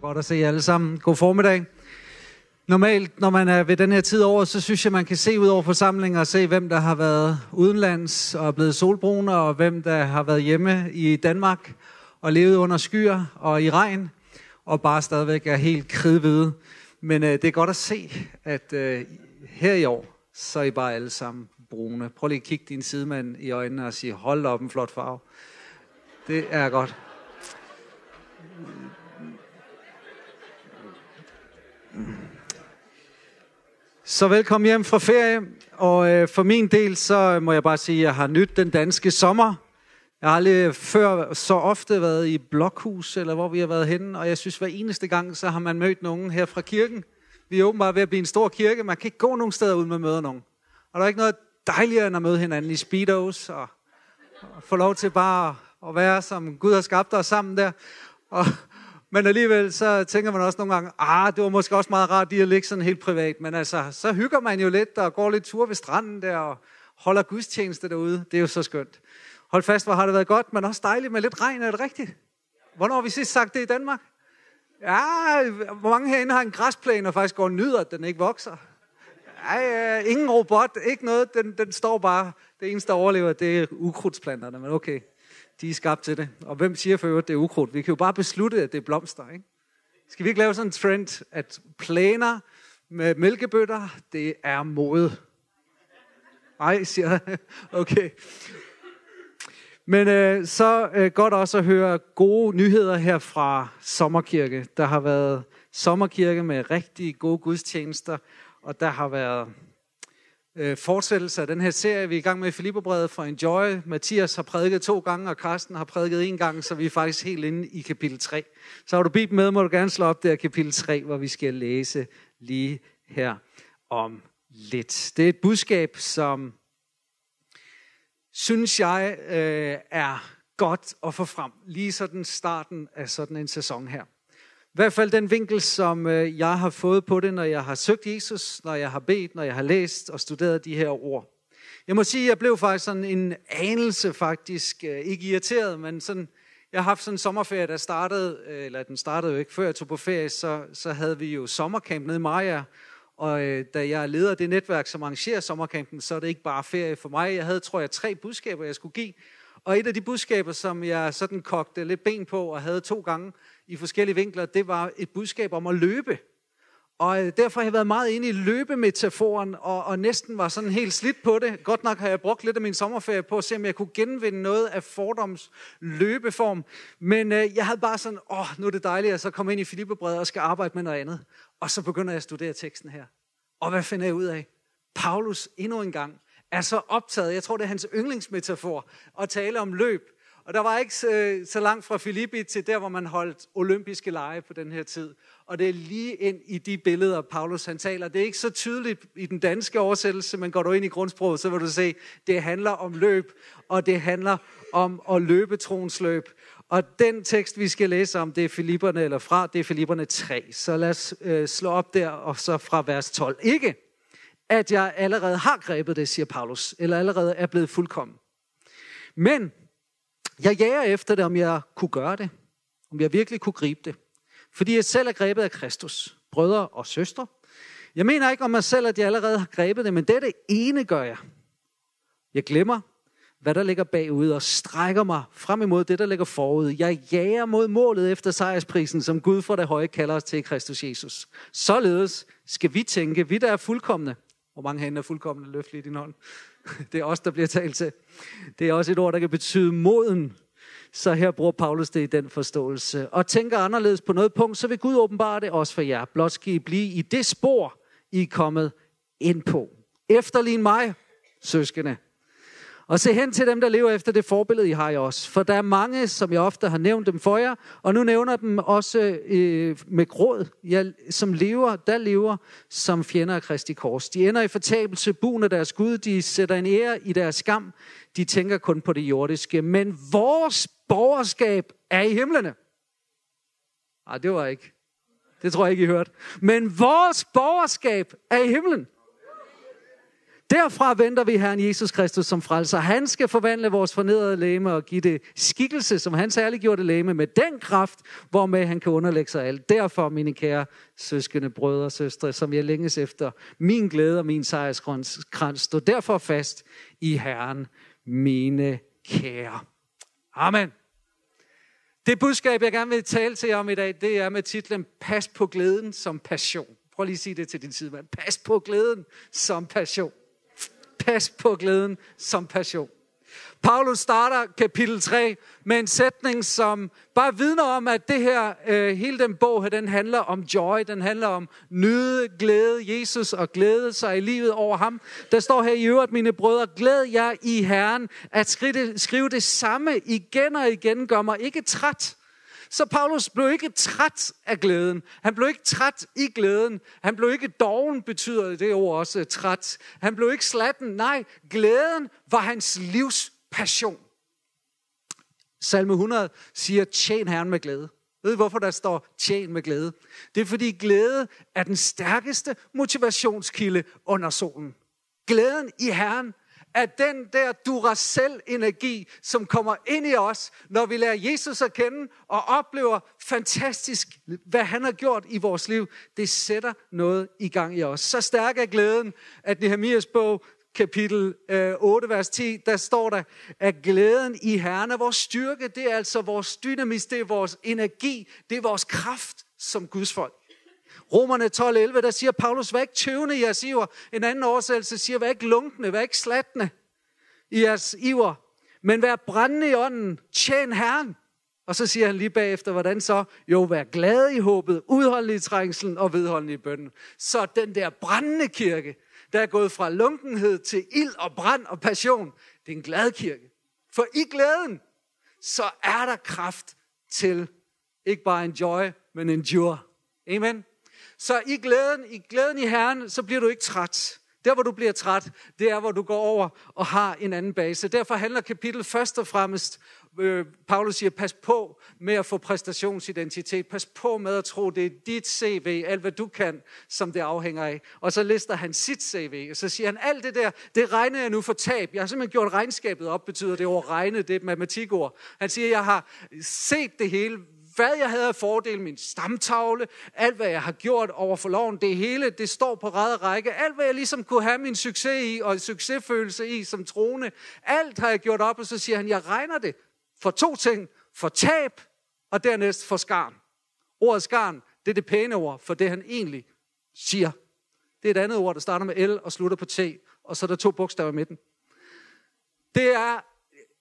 Godt at se jer alle sammen. God formiddag. Normalt, når man er ved den her tid over, så synes jeg, man kan se ud over forsamlinger og se, hvem der har været udenlands og er blevet solbrune, og hvem der har været hjemme i Danmark og levet under skyer og i regn, og bare stadigvæk er helt kridhvide. Men øh, det er godt at se, at øh, her i år, så er I bare alle sammen brune. Prøv lige at kigge din sidemand i øjnene og sige, hold op en flot farve. Det er godt. Så velkommen hjem fra ferie, og øh, for min del, så må jeg bare sige, at jeg har nyt den danske sommer. Jeg har aldrig før så ofte været i blokhus, eller hvor vi har været henne, og jeg synes, hver eneste gang, så har man mødt nogen her fra kirken. Vi er åbenbart ved at blive en stor kirke. Man kan ikke gå nogen steder uden at møde nogen. Og der er ikke noget dejligere end at møde hinanden i speedos, og, og få lov til bare at være, som Gud har skabt os sammen der. Og, men alligevel så tænker man også nogle gange, ah, det var måske også meget rart lige at ligge sådan helt privat. Men altså, så hygger man jo lidt og går lidt tur ved stranden der og holder gudstjeneste derude. Det er jo så skønt. Hold fast, hvor har det været godt, men også dejligt med lidt regn, er det rigtigt? Hvornår har vi sidst sagt det i Danmark? Ja, hvor mange herinde har en græsplæne og faktisk går og nyder, at den ikke vokser? Ej, øh, ingen robot, ikke noget. Den, den står bare. Det eneste, der overlever, det er ukrudtsplanterne, men okay de er skabt til det. Og hvem siger for øvrigt, det er ukrudt? Vi kan jo bare beslutte, at det er blomster, ikke? Skal vi ikke lave sådan en trend, at planer med mælkebøtter, det er mode? Nej, siger jeg. Okay. Men øh, så øh, godt også at høre gode nyheder her fra Sommerkirke. Der har været sommerkirke med rigtig gode gudstjenester, og der har været øh, fortsættelse af den her serie, vi er i gang med i Filipperbrevet for Enjoy. Mathias har prædiket to gange, og Karsten har prædiket en gang, så vi er faktisk helt inde i kapitel 3. Så har du bibel med, må du gerne slå op der kapitel 3, hvor vi skal læse lige her om lidt. Det er et budskab, som synes jeg øh, er godt at få frem. Lige sådan starten af sådan en sæson her. I hvert fald den vinkel, som øh, jeg har fået på det, når jeg har søgt Jesus, når jeg har bedt, når jeg har læst og studeret de her ord. Jeg må sige, at jeg blev faktisk sådan en anelse faktisk, øh, ikke irriteret, men sådan, jeg har haft sådan en sommerferie, der startede, øh, eller den startede jo ikke, før jeg tog på ferie, så, så havde vi jo sommercamp nede i Maja, og øh, da jeg leder det netværk, som arrangerer sommercampen, så er det ikke bare ferie for mig. Jeg havde, tror jeg, tre budskaber, jeg skulle give. Og et af de budskaber, som jeg sådan kogte lidt ben på og havde to gange, i forskellige vinkler, det var et budskab om at løbe. Og øh, derfor har jeg været meget inde i løbemetaforen, og, og næsten var sådan helt slidt på det. Godt nok har jeg brugt lidt af min sommerferie på at se, om jeg kunne genvinde noget af fordoms løbeform. Men øh, jeg havde bare sådan, åh, nu er det dejligt at så komme ind i Filippebredet og skal arbejde med noget andet. Og så begynder jeg at studere teksten her. Og hvad finder jeg ud af? Paulus endnu en gang er så optaget, jeg tror det er hans yndlingsmetafor, at tale om løb. Og der var ikke så, så langt fra Filippi til der, hvor man holdt olympiske lege på den her tid. Og det er lige ind i de billeder, Paulus han taler. Det er ikke så tydeligt i den danske oversættelse, men går du ind i grundsproget, så vil du se, det handler om løb, og det handler om at løbe troens løb. Og den tekst, vi skal læse om, det er Filipperne, eller fra, det er Filipperne 3. Så lad os øh, slå op der, og så fra vers 12. Ikke, at jeg allerede har grebet det, siger Paulus, eller allerede er blevet fuldkommen. Men jeg jager efter det, om jeg kunne gøre det. Om jeg virkelig kunne gribe det. Fordi jeg selv er grebet af Kristus, brødre og søstre. Jeg mener ikke om mig selv, at jeg allerede har grebet det, men det ene gør jeg. Jeg glemmer, hvad der ligger bagud, og strækker mig frem imod det, der ligger forud. Jeg jager mod målet efter sejrsprisen, som Gud fra det høje kalder os til Kristus Jesus. Således skal vi tænke, vi der er fuldkommende. Hvor mange hænder er fuldkommende? Løft lige din hånd. Det er os, der bliver talt til. Det er også et ord, der kan betyde moden. Så her bruger Paulus det i den forståelse. Og tænker anderledes på noget punkt, så vil Gud åbenbare det også for jer. Blot skal I blive i det spor, I er kommet ind på. Efterlign mig, søskende, og se hen til dem, der lever efter det forbillede, I har i os. For der er mange, som jeg ofte har nævnt dem for jer, og nu nævner dem også øh, med gråd, jeg, som lever, der lever som fjender af Kristi kors. De ender i fortabelse, buen af deres Gud, de sætter en ære i deres skam, de tænker kun på det jordiske. Men vores borgerskab er i himlene. Nej, det var ikke. Det tror jeg ikke, I hørte. Men vores borgerskab er i himlen. Derfra venter vi Herren Jesus Kristus som frelser. Han skal forvandle vores fornedrede læme og give det skikkelse, som han særligt gjorde det læme, med den kraft, hvormed han kan underlægge sig alt. Derfor, mine kære søskende, brødre og søstre, som jeg længes efter, min glæde og min sejrskrans, stå derfor fast i Herren, mine kære. Amen. Det budskab, jeg gerne vil tale til jer om i dag, det er med titlen Pas på glæden som passion. Prøv lige at sige det til din sidemand. Pas på glæden som passion. Pas på glæden som passion. Paulus starter kapitel 3 med en sætning, som bare vidner om, at det her, øh, hele den bog her, den handler om joy, den handler om nyde, glæde, Jesus og glæde sig i livet over ham. Der står her i øvrigt, mine brødre, glæd jer i Herren, at skrive det, skrive det samme igen og igen, gør mig ikke træt. Så Paulus blev ikke træt af glæden. Han blev ikke træt i glæden. Han blev ikke doven, betyder det ord også, træt. Han blev ikke slatten. Nej, glæden var hans livs passion. Salme 100 siger, tjen Herren med glæde. Ved I, hvorfor der står tjen med glæde? Det er, fordi glæde er den stærkeste motivationskilde under solen. Glæden i Herren at den der Duracell-energi, som kommer ind i os, når vi lærer Jesus at kende og oplever fantastisk, hvad han har gjort i vores liv. Det sætter noget i gang i os. Så stærk er glæden, at Nehemias bog, kapitel øh, 8, vers 10, der står der, at glæden i Herren er vores styrke. Det er altså vores dynamis, det er vores energi, det er vores kraft som Guds folk. Romerne 12.11, der siger Paulus, vær ikke tøvende i jeres iver. En anden oversættelse siger, vær ikke lunkende, vær ikke slattende i jeres iver, men vær brændende i ånden, tjen Herren. Og så siger han lige bagefter, hvordan så? Jo, vær glad i håbet, udholdende i trængselen og vedholdende i bønden. Så den der brændende kirke, der er gået fra lunkenhed til ild og brand og passion, det er en glad kirke. For i glæden, så er der kraft til ikke bare enjoy, men endure. Amen. Så i glæden, i glæden i Herren, så bliver du ikke træt. Der, hvor du bliver træt, det er, hvor du går over og har en anden base. Derfor handler kapitel først og fremmest, øh, Paulus siger, pas på med at få præstationsidentitet. Pas på med at tro, det er dit CV, alt hvad du kan, som det afhænger af. Og så lister han sit CV, og så siger han, alt det der, det regner jeg nu for tab. Jeg har simpelthen gjort regnskabet op, betyder det ord regne, det er et matematikord. Han siger, jeg har set det hele, hvad jeg havde af fordel, min stamtavle, alt hvad jeg har gjort over for loven, det hele, det står på ræd række. Alt hvad jeg ligesom kunne have min succes i, og succesfølelse i som troende, alt har jeg gjort op, og så siger han, jeg regner det for to ting. For tab, og dernæst for skarn. Ordet skarn, det er det pæne ord for det, han egentlig siger. Det er et andet ord, der starter med L og slutter på T, og så er der to bogstaver i midten. Det er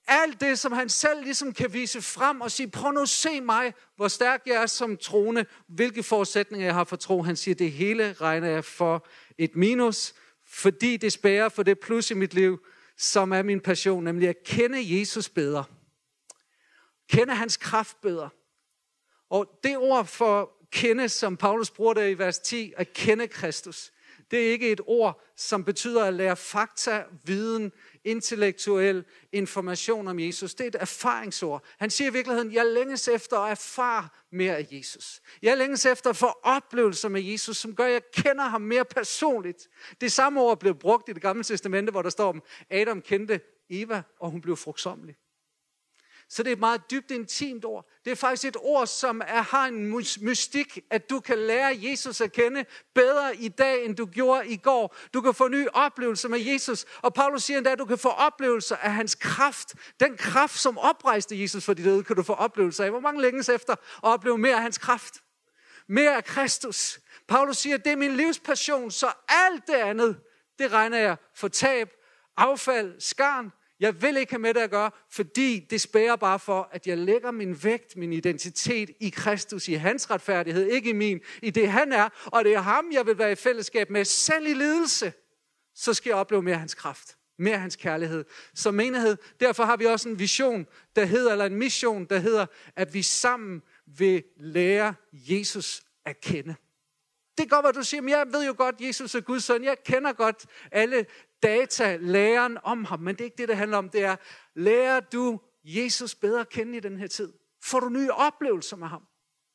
alt det, som han selv ligesom kan vise frem og sige, prøv nu at se mig, hvor stærk jeg er som troende, hvilke forudsætninger jeg har for tro. Han siger, det hele regner jeg for et minus, fordi det spærer for det plus i mit liv, som er min passion, nemlig at kende Jesus bedre. Kende hans kraft bedre. Og det ord for kende, som Paulus bruger der i vers 10, at kende Kristus, det er ikke et ord, som betyder at lære fakta, viden, intellektuel information om Jesus. Det er et erfaringsord. Han siger i virkeligheden, jeg længes efter at erfare mere af Jesus. Jeg længes efter at få oplevelser med Jesus, som gør, at jeg kender ham mere personligt. Det samme ord blev brugt i det gamle testamente, hvor der står om, Adam kendte Eva, og hun blev frugtsommelig. Så det er et meget dybt intimt ord. Det er faktisk et ord, som er, har en mystik, at du kan lære Jesus at kende bedre i dag, end du gjorde i går. Du kan få nye oplevelser med Jesus. Og Paulus siger endda, at du kan få oplevelser af hans kraft. Den kraft, som oprejste Jesus for de døde, kan du få oplevelser af. Hvor mange længes efter at opleve mere af hans kraft? Mere af Kristus. Paulus siger, at det er min livspassion, så alt det andet, det regner jeg for tab, affald, skarn, jeg vil ikke have med det at gøre, fordi det spærer bare for, at jeg lægger min vægt, min identitet i Kristus, i hans retfærdighed, ikke i min, i det han er, og det er ham, jeg vil være i fællesskab med, selv i lidelse, så skal jeg opleve mere af hans kraft, mere af hans kærlighed. Som menighed, derfor har vi også en vision, der hedder, eller en mission, der hedder, at vi sammen vil lære Jesus at kende. Det går, hvad du siger, men jeg ved jo godt, Jesus er Guds søn. Jeg kender godt alle data, læren om ham, men det er ikke det, det handler om. Det er, lærer du Jesus bedre at kende i den her tid? Får du nye oplevelser med ham?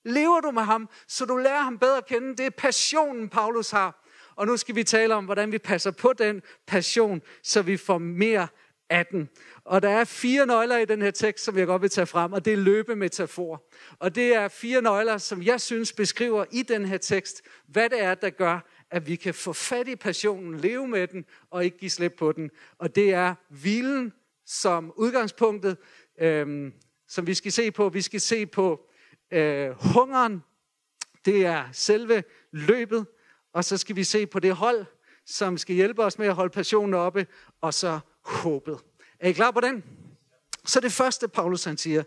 Lever du med ham, så du lærer ham bedre at kende? Det er passionen, Paulus har. Og nu skal vi tale om, hvordan vi passer på den passion, så vi får mere af den. Og der er fire nøgler i den her tekst, som jeg godt vil tage frem, og det er løbemetafor. Og det er fire nøgler, som jeg synes beskriver i den her tekst, hvad det er, der gør, at vi kan få fat i passionen, leve med den og ikke give slip på den. Og det er hvilen som udgangspunktet, øhm, som vi skal se på. Vi skal se på øh, hungeren, det er selve løbet, og så skal vi se på det hold, som skal hjælpe os med at holde passionen oppe, og så håbet. Er I klar på den? Så det første, Paulus han siger,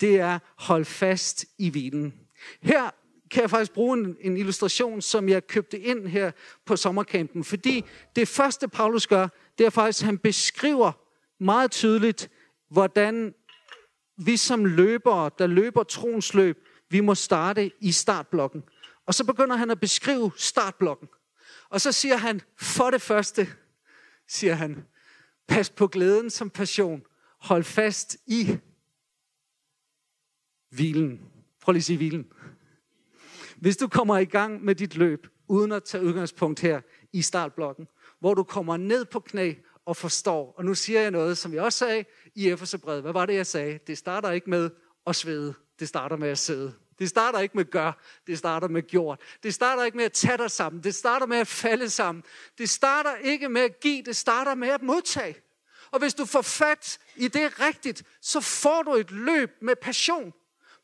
det er hold fast i hvilen. Her kan jeg faktisk bruge en, en illustration, som jeg købte ind her på sommerkampen, Fordi det første, Paulus gør, det er faktisk, at han beskriver meget tydeligt, hvordan vi som løbere, der løber troens løb, vi må starte i startblokken. Og så begynder han at beskrive startblokken. Og så siger han, for det første, siger han, pas på glæden som passion. Hold fast i hvilen. Prøv lige at sige hvilen. Hvis du kommer i gang med dit løb, uden at tage udgangspunkt her i startblokken, hvor du kommer ned på knæ og forstår, og nu siger jeg noget, som jeg også sagde i Efeserbrevet. Hvad var det, jeg sagde? Det starter ikke med at svede, det starter med at sidde. Det starter ikke med gør, det starter med gjort. Det starter ikke med at tage dig sammen, det starter med at falde sammen. Det starter ikke med at give, det starter med at modtage. Og hvis du får fat i det rigtigt, så får du et løb med passion.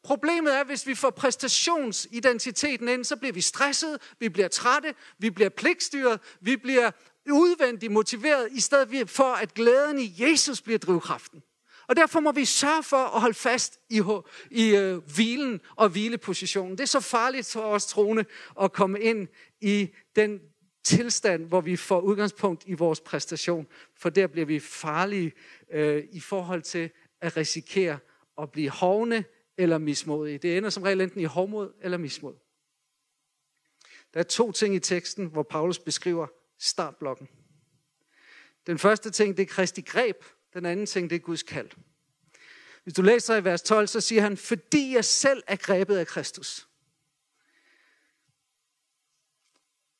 Problemet er, hvis vi får præstationsidentiteten ind, så bliver vi stresset, vi bliver trætte, vi bliver pligtstyret, vi bliver udvendigt motiveret, i stedet for at glæden i Jesus bliver drivkraften. Og derfor må vi sørge for at holde fast i, i øh, hvilen og hvilepositionen. Det er så farligt for os troende at komme ind i den tilstand, hvor vi får udgangspunkt i vores præstation. For der bliver vi farlige øh, i forhold til at risikere at blive hovne eller mismodige. Det ender som regel enten i hovmod eller mismod. Der er to ting i teksten, hvor Paulus beskriver startblokken. Den første ting, det er Kristi greb, den anden ting, det er Guds kald. Hvis du læser i vers 12, så siger han, fordi jeg selv er grebet af Kristus.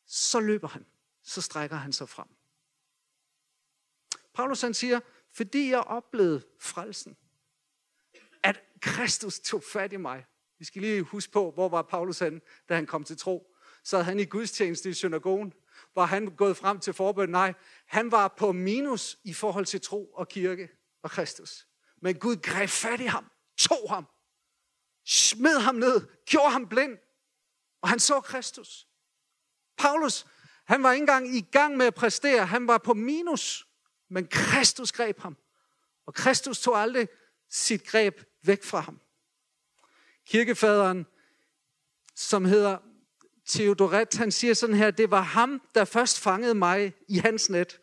Så løber han. Så strækker han sig frem. Paulus han siger, fordi jeg oplevede frelsen, at Kristus tog fat i mig. Vi skal lige huske på, hvor var Paulus han, da han kom til tro. Så han i gudstjeneste i synagogen. Var han gået frem til forbøn? Nej, han var på minus i forhold til tro og kirke og Kristus. Men Gud greb fat i ham, tog ham, smed ham ned, gjorde ham blind, og han så Kristus. Paulus, han var ikke engang i gang med at præstere, han var på minus, men Kristus greb ham. Og Kristus tog aldrig sit greb væk fra ham. Kirkefaderen, som hedder Theodoret, han siger sådan her, det var ham, der først fangede mig i hans net.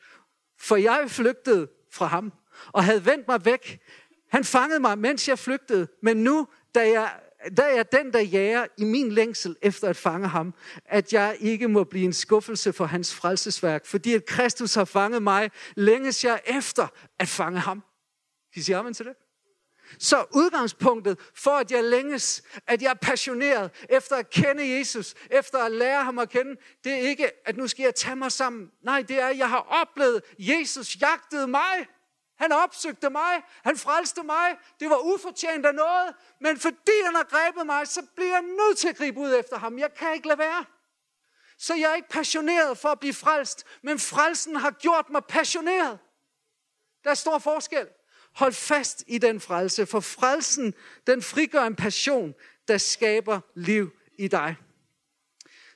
For jeg flygtede fra ham og havde vendt mig væk. Han fangede mig, mens jeg flygtede. Men nu, da jeg, da jeg den, der jager i min længsel efter at fange ham, at jeg ikke må blive en skuffelse for hans frelsesværk. Fordi at Kristus har fanget mig, længes jeg efter at fange ham. Kan I sige amen til det? Så udgangspunktet for, at jeg længes, at jeg er passioneret efter at kende Jesus, efter at lære ham at kende, det er ikke, at nu skal jeg tage mig sammen. Nej, det er, at jeg har oplevet, Jesus jagtede mig. Han opsøgte mig. Han frelste mig. Det var ufortjent af noget. Men fordi han har grebet mig, så bliver jeg nødt til at gribe ud efter ham. Jeg kan ikke lade være. Så jeg er ikke passioneret for at blive frelst, men frelsen har gjort mig passioneret. Der er stor forskel. Hold fast i den frelse, for frelsen, den frigør en passion, der skaber liv i dig.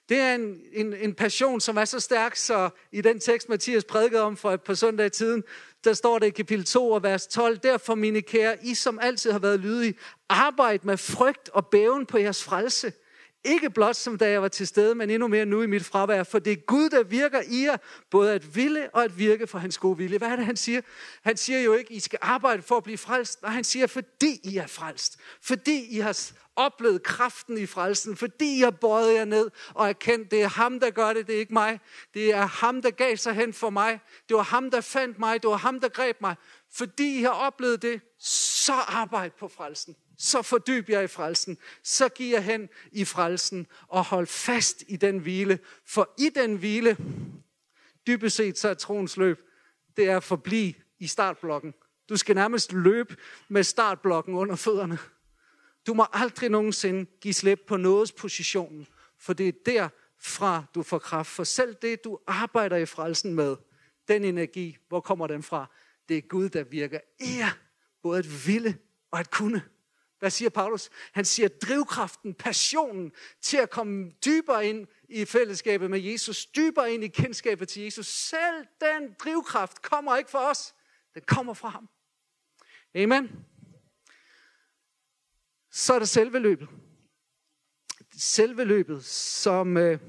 Det er en, en, en passion, som er så stærk, så i den tekst, Mathias prædikede om for et par søndage tiden, der står det i kapitel 2 og vers 12, derfor mine kære, I som altid har været lydige, arbejd med frygt og bæven på jeres frelse. Ikke blot som da jeg var til stede, men endnu mere nu i mit fravær. For det er Gud, der virker i jer, både at ville og at virke for hans gode vilje. Hvad er det, han siger? Han siger jo ikke, I skal arbejde for at blive frelst. Nej, han siger, fordi I er frelst. Fordi I har oplevet kraften i frelsen. Fordi I har bøjet jer ned og erkendt, det er ham, der gør det, det er ikke mig. Det er ham, der gav sig hen for mig. Det var ham, der fandt mig. Det var ham, der greb mig. Fordi I har oplevet det, så arbejd på frelsen så fordyb jer i frelsen. Så giv jer hen i frelsen og hold fast i den hvile. For i den hvile, dybest set så er troens løb, det er at forblive i startblokken. Du skal nærmest løbe med startblokken under fødderne. Du må aldrig nogensinde give slip på nådes positionen, for det er derfra, du får kraft. For selv det, du arbejder i frelsen med, den energi, hvor kommer den fra? Det er Gud, der virker i jer, både at ville og at kunne. Hvad siger Paulus? Han siger drivkraften, passionen til at komme dybere ind i fællesskabet med Jesus, dybere ind i kendskabet til Jesus. Selv den drivkraft kommer ikke fra os. Den kommer fra ham. Amen. Så er der selve løbet. Selve løbet, som... Øh,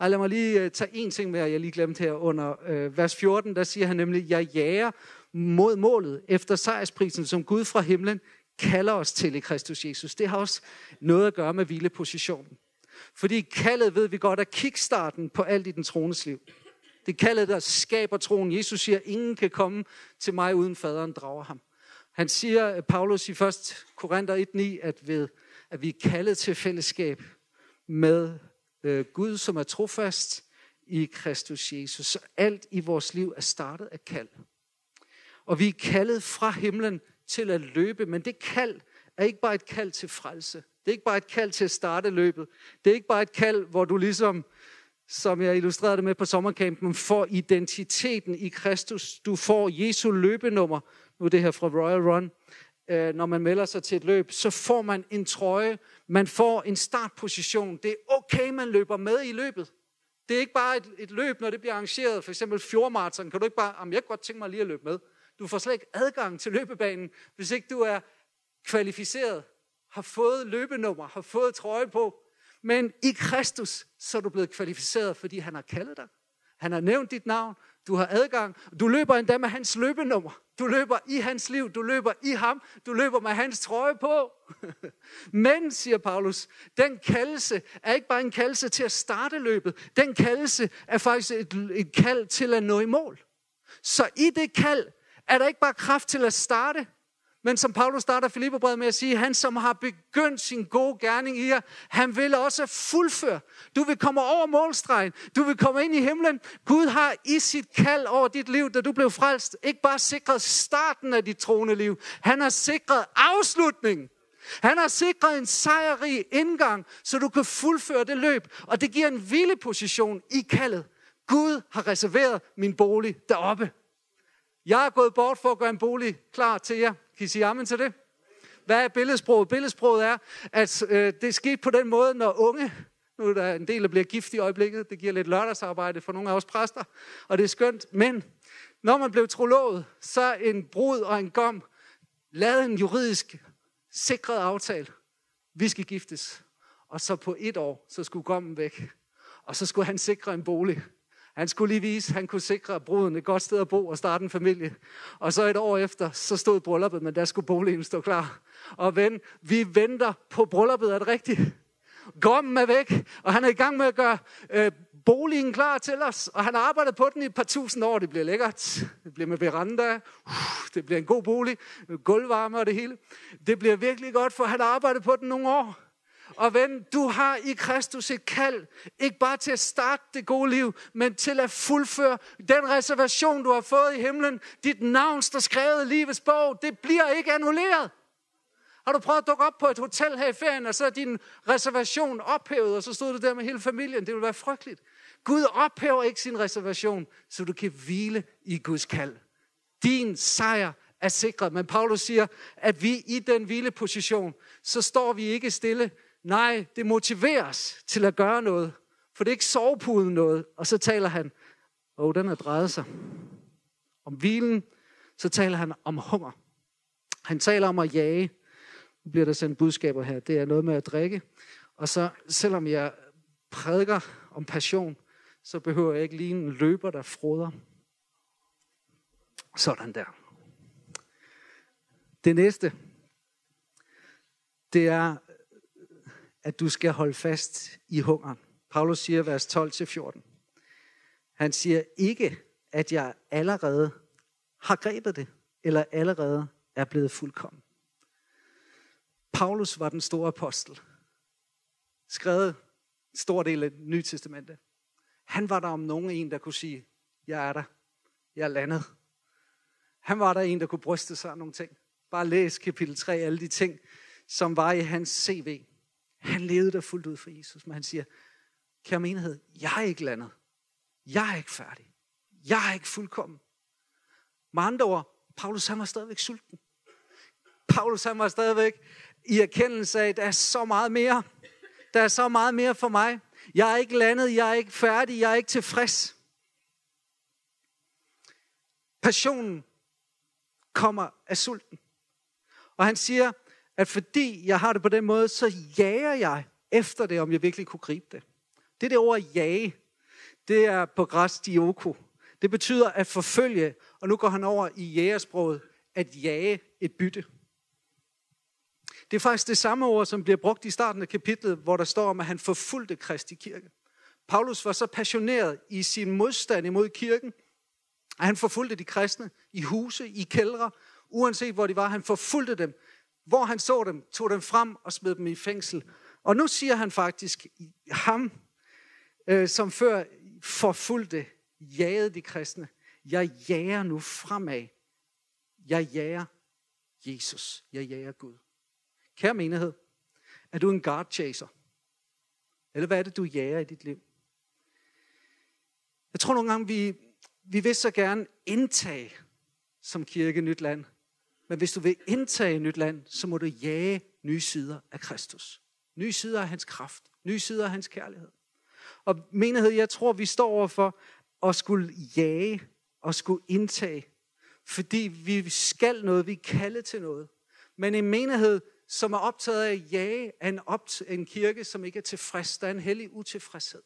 ej, lad mig lige øh, tage en ting med, jeg lige glemte her under øh, vers 14. Der siger han nemlig, jeg jager mod målet efter sejrsprisen, som Gud fra himlen kalder os til i Kristus Jesus. Det har også noget at gøre med hvilepositionen. Fordi kaldet ved vi godt er kickstarten på alt i den troendes liv. Det kaldet, der skaber troen. Jesus siger, ingen kan komme til mig, uden faderen drager ham. Han siger, øh, Paulus i 1. Korinther 1.9, at, ved, at vi er kaldet til fællesskab med øh, Gud, som er trofast i Kristus Jesus. Så alt i vores liv er startet af kald. Og vi er kaldet fra himlen til at løbe, men det kald er ikke bare et kald til frelse. Det er ikke bare et kald til at starte løbet. Det er ikke bare et kald, hvor du ligesom, som jeg illustrerede det med på sommercampen, får identiteten i Kristus. Du får Jesu løbenummer, nu er det her fra Royal Run, øh, når man melder sig til et løb, så får man en trøje, man får en startposition. Det er okay, man løber med i løbet. Det er ikke bare et, et løb, når det bliver arrangeret, for eksempel fjordmarathon, kan du ikke bare, jeg kan godt tænke mig lige at løbe med. Du får slet ikke adgang til løbebanen, hvis ikke du er kvalificeret, har fået løbenummer, har fået trøje på. Men i Kristus, så er du blevet kvalificeret, fordi han har kaldet dig. Han har nævnt dit navn. Du har adgang. Du løber endda med hans løbenummer. Du løber i hans liv. Du løber i ham. Du løber med hans trøje på. Men, siger Paulus, den kaldelse er ikke bare en kaldelse til at starte løbet. Den kaldelse er faktisk et, et kald til at nå i mål. Så i det kald er der ikke bare kraft til at starte, men som Paulus starter Filipperbrevet med at sige, han som har begyndt sin gode gerning i jer, han vil også fuldføre. Du vil komme over målstregen. Du vil komme ind i himlen. Gud har i sit kald over dit liv, da du blev frelst, ikke bare sikret starten af dit troende liv. Han har sikret afslutningen. Han har sikret en sejrrig indgang, så du kan fuldføre det løb. Og det giver en vilde position i kaldet. Gud har reserveret min bolig deroppe. Jeg er gået bort for at gøre en bolig klar til jer. Kan I sige amen til det? Hvad er billedsproget? Billedsproget er, at øh, det skete på den måde, når unge, nu er der en del, der bliver gift i øjeblikket, det giver lidt lørdagsarbejde for nogle af os præster, og det er skønt, men når man blev trolovet, så en brud og en gom lavede en juridisk sikret aftale. Vi skal giftes. Og så på et år, så skulle gommen væk. Og så skulle han sikre en bolig. Han skulle lige vise, at han kunne sikre bruden et godt sted at bo og starte en familie. Og så et år efter, så stod brylluppet, men der skulle boligen stå klar. Og ven, vi venter på brylluppet, er det rigtigt? Gommen er væk, og han er i gang med at gøre øh, boligen klar til os. Og han har arbejdet på den i et par tusind år. Det bliver lækkert. Det bliver med veranda. Det bliver en god bolig. Gulvvarme og det hele. Det bliver virkelig godt, for han har arbejdet på den nogle år. Og ven, du har i Kristus et kald, ikke bare til at starte det gode liv, men til at fuldføre den reservation, du har fået i himlen. Dit navn står skrevet i livets bog, det bliver ikke annulleret. Har du prøvet at dukke op på et hotel her i ferien, og så er din reservation ophævet, og så stod du der med hele familien. Det ville være frygteligt. Gud ophæver ikke sin reservation, så du kan hvile i Guds kald. Din sejr er sikret. Men Paulus siger, at vi i den hvileposition, så står vi ikke stille, Nej, det motiveres til at gøre noget. For det er ikke sovepuden noget. Og så taler han, og den har drejet sig om hvilen, så taler han om hunger. Han taler om at jage. Nu bliver der sendt budskaber her. Det er noget med at drikke. Og så, selvom jeg prædiker om passion, så behøver jeg ikke lige en løber, der froder. Sådan der. Det næste, det er at du skal holde fast i hungeren. Paulus siger vers 12-14. Han siger ikke, at jeg allerede har grebet det, eller allerede er blevet fuldkommen. Paulus var den store apostel. Skrevet en stor del af det nye testamente. Han var der om nogen en, der kunne sige, jeg er der. Jeg er landet. Han var der en, der kunne bryste sig af nogle ting. Bare læs kapitel 3, alle de ting, som var i hans CV. Han levede der fuldt ud for Jesus, men han siger, kære menighed, jeg er ikke landet. Jeg er ikke færdig. Jeg er ikke fuldkommen. Med andre ord, Paulus han var stadigvæk sulten. Paulus han var stadigvæk i erkendelse af, at der er så meget mere. Der er så meget mere for mig. Jeg er ikke landet, jeg er ikke færdig, jeg er ikke tilfreds. Passionen kommer af sulten. Og han siger, at fordi jeg har det på den måde, så jager jeg efter det, om jeg virkelig kunne gribe det. Det er det ord jage. Det er på græs dioko. Det betyder at forfølge, og nu går han over i jægersproget, at jage et bytte. Det er faktisk det samme ord, som bliver brugt i starten af kapitlet, hvor der står om, at han forfulgte Kristi kirke. Paulus var så passioneret i sin modstand imod kirken, at han forfulgte de kristne i huse, i kældre, uanset hvor de var. Han forfulgte dem. Hvor han så dem, tog dem frem og smed dem i fængsel. Og nu siger han faktisk, ham, øh, som før forfulgte, jagede de kristne, jeg jager nu fremad. Jeg jager Jesus. Jeg jager Gud. Kære menighed, er du en guard chaser? Eller hvad er det, du jager i dit liv? Jeg tror nogle gange, vi, vi vil så gerne indtage som kirke nyt land. Men hvis du vil indtage nyt land, så må du jage nye sider af Kristus. Nye sider af hans kraft. Nye sider af hans kærlighed. Og menighed, jeg tror, vi står overfor at skulle jage og skulle indtage. Fordi vi skal noget, vi kalde til noget. Men en menighed, som er optaget af at jage, er en, opt- en kirke, som ikke er tilfreds. Der er en hellig utilfredshed.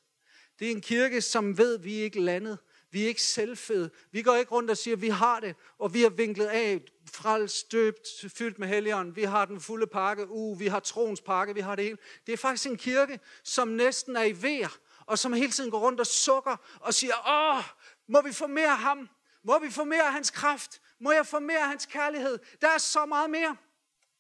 Det er en kirke, som ved, at vi er ikke landet. Vi er ikke selvfede. Vi går ikke rundt og siger, at vi har det, og vi har vinklet af, frels, døbt, fyldt med helligånden. Vi har den fulde pakke. Uh, vi har troens pakke. Vi har det hele. Det er faktisk en kirke, som næsten er i vejr, og som hele tiden går rundt og sukker og siger, åh, må vi få mere af ham? Må vi få mere af hans kraft? Må jeg få mere af hans kærlighed? Der er så meget mere.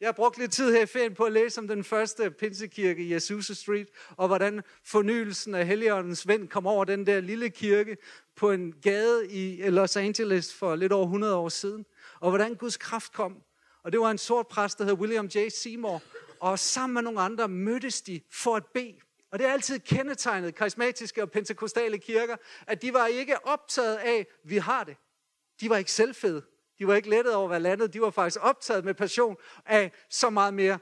Jeg har brugt lidt tid her i ferien på at læse om den første pinsekirke i Jesus Street, og hvordan fornyelsen af Helligåndens ven kom over den der lille kirke på en gade i Los Angeles for lidt over 100 år siden, og hvordan Guds kraft kom. Og det var en sort præst, der hed William J. Seymour, og sammen med nogle andre mødtes de for at bede. Og det er altid kendetegnet karismatiske og pentekostale kirker, at de var ikke optaget af, vi har det. De var ikke selvfede. De var ikke lettet over at være landet. De var faktisk optaget med passion af så meget mere,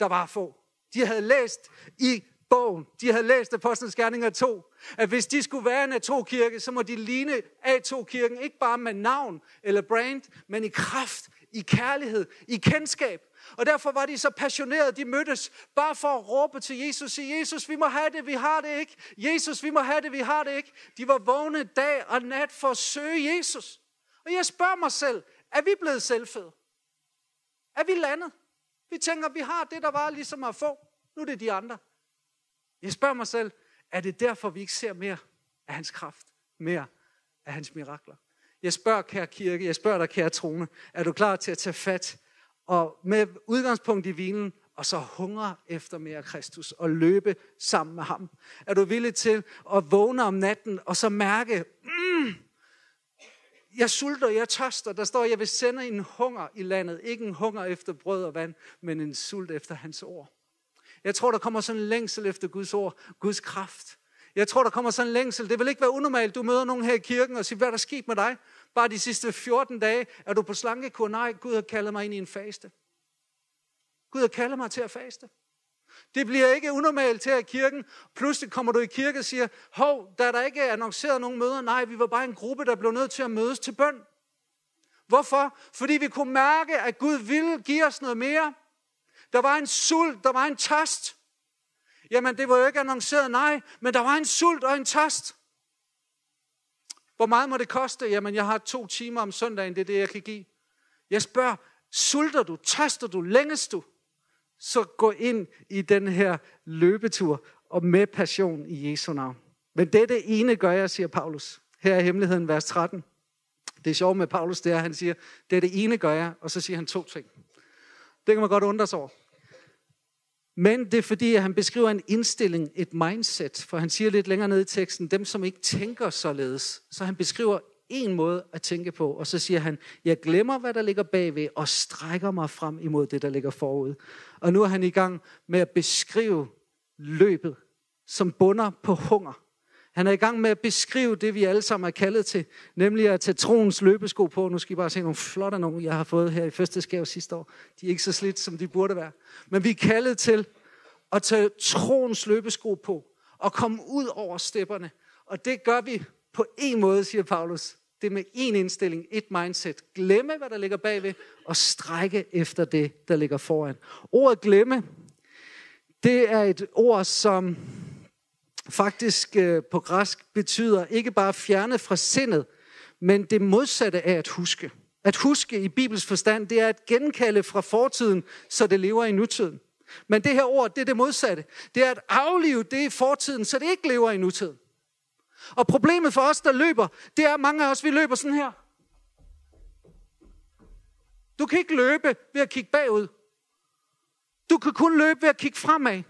der var at få. De havde læst i bogen, de havde læst Apostlenes Gerninger 2, at hvis de skulle være en A2-kirke, så må de ligne A2-kirken, ikke bare med navn eller brand, men i kraft, i kærlighed, i kendskab. Og derfor var de så passionerede, de mødtes bare for at råbe til Jesus, sige, Jesus, vi må have det, vi har det ikke. Jesus, vi må have det, vi har det ikke. De var vågne dag og nat for at søge Jesus. Og jeg spørger mig selv, er vi blevet selvfede? Er vi landet? Vi tænker, vi har det, der var ligesom at få. Nu er det de andre. Jeg spørger mig selv, er det derfor, vi ikke ser mere af hans kraft? Mere af hans mirakler? Jeg spørger, kære kirke, jeg spørger dig, kære trone, er du klar til at tage fat og med udgangspunkt i vinen, og så hungre efter mere Kristus og løbe sammen med ham? Er du villig til at vågne om natten og så mærke, mm, jeg sulter, jeg tørster. Der står, jeg vil sende en hunger i landet. Ikke en hunger efter brød og vand, men en sult efter hans ord. Jeg tror, der kommer sådan en længsel efter Guds ord, Guds kraft. Jeg tror, der kommer sådan en længsel. Det vil ikke være unormalt, du møder nogen her i kirken og siger, hvad er der sket med dig? Bare de sidste 14 dage er du på slankekur. Nej, Gud har kaldet mig ind i en faste. Gud har kaldet mig til at faste. Det bliver ikke unormalt til i kirken. Pludselig kommer du i kirke og siger, hov, der er der ikke annonceret nogen møder. Nej, vi var bare en gruppe, der blev nødt til at mødes til bøn. Hvorfor? Fordi vi kunne mærke, at Gud ville give os noget mere. Der var en sult, der var en tørst. Jamen, det var jo ikke annonceret, nej, men der var en sult og en tørst. Hvor meget må det koste? Jamen, jeg har to timer om søndagen, det er det, jeg kan give. Jeg spørger, sulter du, tørster du, længes du? Så gå ind i den her løbetur og med passion i Jesu navn. Men dette ene gør jeg, siger Paulus. Her er hemmeligheden, vers 13. Det er sjovt med Paulus, det er, at han siger, det er det ene gør jeg, og så siger han to ting. Det kan man godt undre sig over. Men det er fordi, at han beskriver en indstilling, et mindset, for han siger lidt længere ned i teksten, dem som ikke tænker således. Så han beskriver en måde at tænke på, og så siger han, jeg glemmer, hvad der ligger bagved, og strækker mig frem imod det, der ligger forud. Og nu er han i gang med at beskrive løbet, som bunder på hunger. Han er i gang med at beskrive det, vi alle sammen er kaldet til, nemlig at tage troens løbesko på. Nu skal I bare se nogle flotte nogle, jeg har fået her i første skæv sidste år. De er ikke så slidt, som de burde være. Men vi er kaldet til at tage troens løbesko på og komme ud over stepperne. Og det gør vi på en måde, siger Paulus. Det er med en indstilling, et mindset. Glemme, hvad der ligger bagved, og strække efter det, der ligger foran. Ordet glemme, det er et ord, som faktisk øh, på græsk betyder ikke bare fjerne fra sindet, men det modsatte af at huske. At huske i Bibels forstand, det er at genkalde fra fortiden, så det lever i nutiden. Men det her ord, det er det modsatte. Det er at aflive det i fortiden, så det ikke lever i nutiden. Og problemet for os, der løber, det er, at mange af os, vi løber sådan her. Du kan ikke løbe ved at kigge bagud. Du kan kun løbe ved at kigge fremad.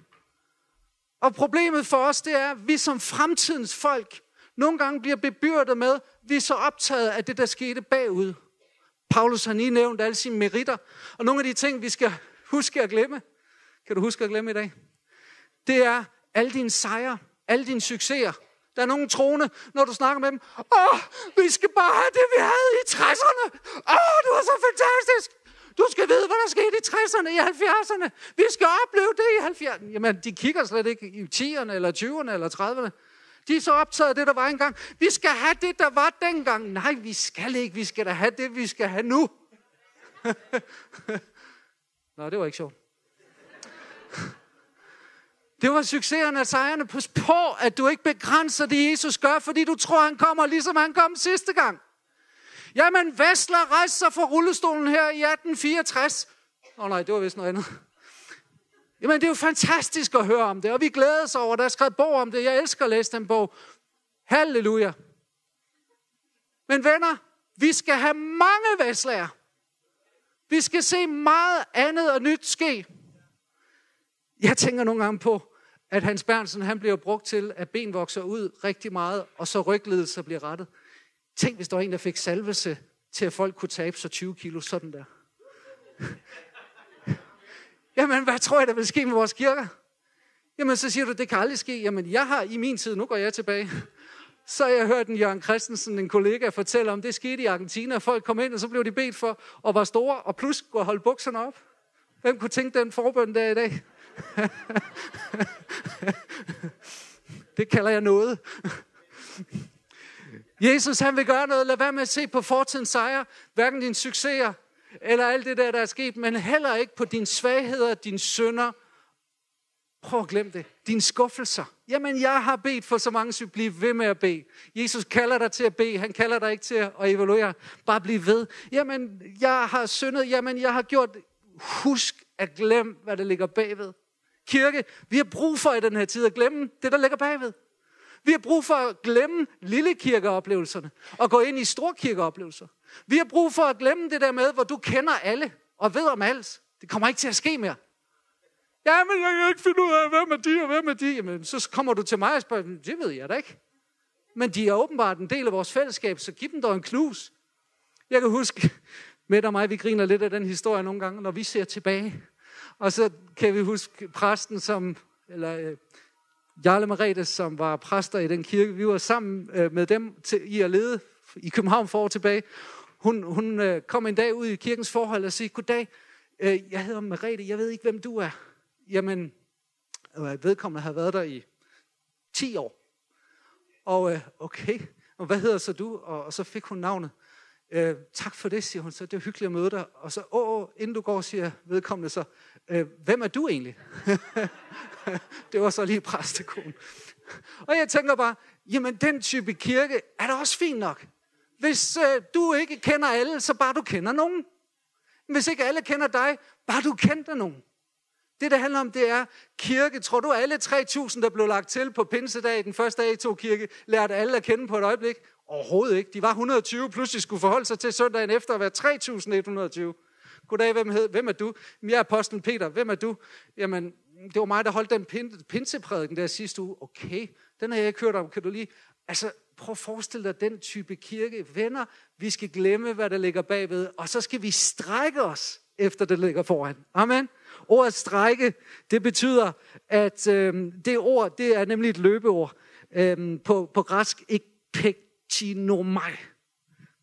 Og problemet for os, det er, at vi som fremtidens folk nogle gange bliver bebyrdet med, at vi er så optaget af det, der skete bagud. Paulus har lige nævnt alle sine meritter, og nogle af de ting, vi skal huske at glemme, kan du huske at glemme i dag, det er alle dine sejre, alle dine succeser. Der er nogen troende, når du snakker med dem, åh, vi skal bare have det, vi havde i 60'erne. Åh, du var så fantastisk. Du skal vide, hvad der skete i 60'erne, i 70'erne. Vi skal opleve det i 70'erne. Jamen, de kigger slet ikke i 10'erne, eller 20'erne, eller 30'erne. De er så optaget af det, der var engang. Vi skal have det, der var dengang. Nej, vi skal ikke. Vi skal da have det, vi skal have nu. Nå, det var ikke sjovt. Det var succeserne og sejrene. Pas på, at du ikke begrænser det, Jesus gør, fordi du tror, han kommer, ligesom han kom sidste gang. Jamen, Vestler rejste sig fra rullestolen her i 1864. Åh oh, nej, det var vist noget andet. Jamen, det er jo fantastisk at høre om det, og vi glæder os over, der er skrevet bog om det. Jeg elsker at læse den bog. Halleluja. Men venner, vi skal have mange Vestlager. Vi skal se meget andet og nyt ske. Jeg tænker nogle gange på, at Hans Bernsen han bliver brugt til, at ben vokser ud rigtig meget, og så ryglidelser bliver rettet. Tænk, hvis der var en, der fik salvelse til, at folk kunne tabe sig 20 kilo sådan der. Jamen, hvad tror jeg, der vil ske med vores kirker? Jamen, så siger du, det kan aldrig ske. Jamen, jeg har i min tid, nu går jeg tilbage, så har jeg hørt en Jørgen Christensen, en kollega, fortælle om, det skete i Argentina, folk kom ind, og så blev de bedt for, og var store, og pludselig kunne holde bukserne op. Hvem kunne tænke den forbøn der i dag? det kalder jeg noget. Jesus han vil gøre noget. Lad være med at se på fortidens sejre, hverken dine succeser, eller alt det der, der er sket, men heller ikke på dine svagheder, dine synder. Prøv at glemme det. Dine skuffelser. Jamen, jeg har bedt for så mange, så blive ved med at bede. Jesus kalder dig til at bede. Han kalder dig ikke til at evaluere. Bare bliv ved. Jamen, jeg har syndet. Jamen, jeg har gjort... Husk at glemme, hvad der ligger bagved. Kirke, vi har brug for i den her tid at glemme det, der ligger bagved. Vi har brug for at glemme lille kirkeoplevelserne og gå ind i storkirkeoplevelser. Vi har brug for at glemme det der med, hvor du kender alle og ved om alt. Det kommer ikke til at ske mere. Jamen, jeg kan ikke finde ud af, hvem er de og hvem er de. Jamen, så kommer du til mig og spørger, det ved jeg da ikke. Men de er åbenbart en del af vores fællesskab, så giv dem dog en klus. Jeg kan huske, med og mig, vi griner lidt af den historie nogle gange, når vi ser tilbage. Og så kan vi huske præsten, som, eller øh, Jarle Marete, som var præster i den kirke. Vi var sammen øh, med dem til, i at lede i København for år tilbage. Hun, hun øh, kom en dag ud i kirkens forhold og sagde, goddag, øh, jeg hedder Marete, jeg ved ikke, hvem du er. Jamen, vedkommende har været der i 10 år. Og okay, og hvad hedder så du? Og, og så fik hun navnet. Øh, tak for det, siger hun så. Det er hyggeligt at møde dig. Og så, åh, inden du går, siger vedkommende så, øh, hvem er du egentlig? det var så lige præstekone. Og jeg tænker bare, jamen den type kirke er da også fint nok. Hvis øh, du ikke kender alle, så bare du kender nogen. Hvis ikke alle kender dig, bare du kender nogen. Det, det handler om, det er kirke. Tror du, alle 3.000, der blev lagt til på pinsedag, den første dag i to kirke, lærte alle at kende på et øjeblik? Overhovedet ikke. De var 120, pludselig skulle forholde sig til søndagen efter at være 3.120. Goddag, hvem, hed, hvem er du? Jeg er apostlen Peter. Hvem er du? Jamen, det var mig, der holdt den pinseprædiken der sidste uge. Okay, den har jeg ikke hørt om. Kan du lige... Altså, prøv at forestille dig den type kirke. Venner, vi skal glemme, hvad der ligger bagved, og så skal vi strække os efter det ligger foran. Amen. Ordet strække, det betyder, at øh, det ord, det er nemlig et løbeord. Øh, på, på græsk, ekpektinomai.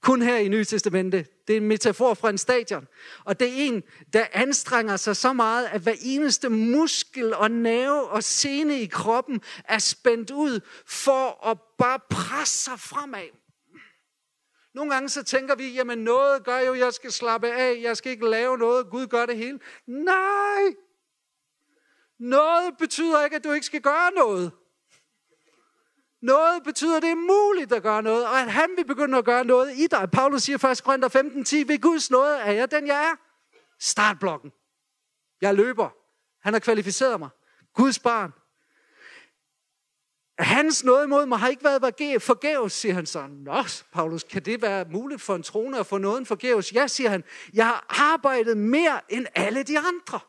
Kun her i Nye Testamente. Det er en metafor fra en stadion. Og det er en, der anstrenger sig så meget, at hver eneste muskel og nerve og sene i kroppen er spændt ud for at bare presse sig fremad. Nogle gange så tænker vi, jamen noget gør jo, jeg skal slappe af, jeg skal ikke lave noget, Gud gør det hele. Nej! Noget betyder ikke, at du ikke skal gøre noget. Noget betyder, at det er muligt at gøre noget, og at han vil begynde at gøre noget i dig. Paulus siger først Korinther 15, 10, ved Guds nåde er jeg den, jeg er. Startblokken. Jeg løber. Han har kvalificeret mig. Guds barn. Hans nåde mod mig har ikke været forgæves, siger han så. Nå, Paulus, kan det være muligt for en trone at få nåden forgæves? Ja, siger han. Jeg har arbejdet mere end alle de andre.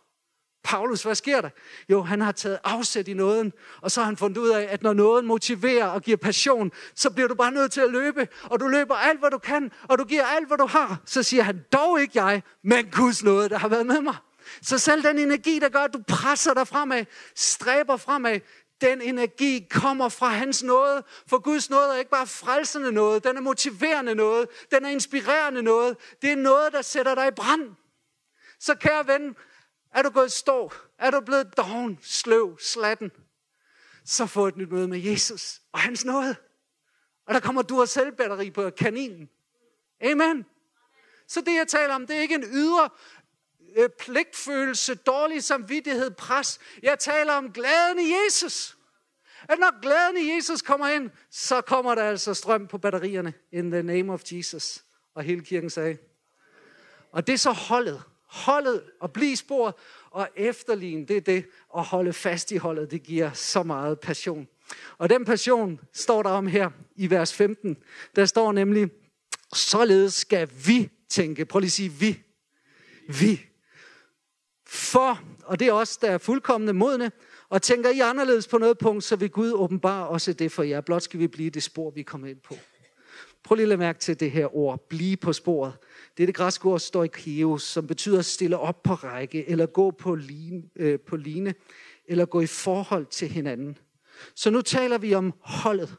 Paulus, hvad sker der? Jo, han har taget afsæt i nåden, og så har han fundet ud af, at når nåden motiverer og giver passion, så bliver du bare nødt til at løbe, og du løber alt, hvad du kan, og du giver alt, hvad du har. Så siger han, dog ikke jeg, men Guds nåde, der har været med mig. Så selv den energi, der gør, at du presser dig fremad, stræber fremad, den energi kommer fra hans nåde. For Guds nåde er ikke bare frelsende noget, den er motiverende noget, den er inspirerende noget. Det er noget, der sætter dig i brand. Så kære ven, er du gået stå? Er du blevet doven, sløv, slatten? Så få et nyt møde med Jesus og hans nåde. Og der kommer du og selvbatteri på kaninen. Amen. Så det, jeg taler om, det er ikke en ydre øh, pligtfølelse, dårlig samvittighed, pres. Jeg taler om glæden i Jesus. At når glæden i Jesus kommer ind, så kommer der altså strøm på batterierne. In the name of Jesus. Og hele kirken sagde. Og det er så holdet holdet og blive sporet og efterligne, det er det at holde fast i holdet. Det giver så meget passion. Og den passion står der om her i vers 15. Der står nemlig, således skal vi tænke. Prøv lige at sige vi. Vi. For, og det er os, der er fuldkommende modne, og tænker I anderledes på noget punkt, så vil Gud åbenbare også det for jer. Blot skal vi blive det spor, vi kommer ind på. Prøv lige at lade mærke til det her ord, blive på sporet. Det er det græske ord stoikeo, som betyder at stille op på række, eller gå på line, øh, på line, eller gå i forhold til hinanden. Så nu taler vi om holdet.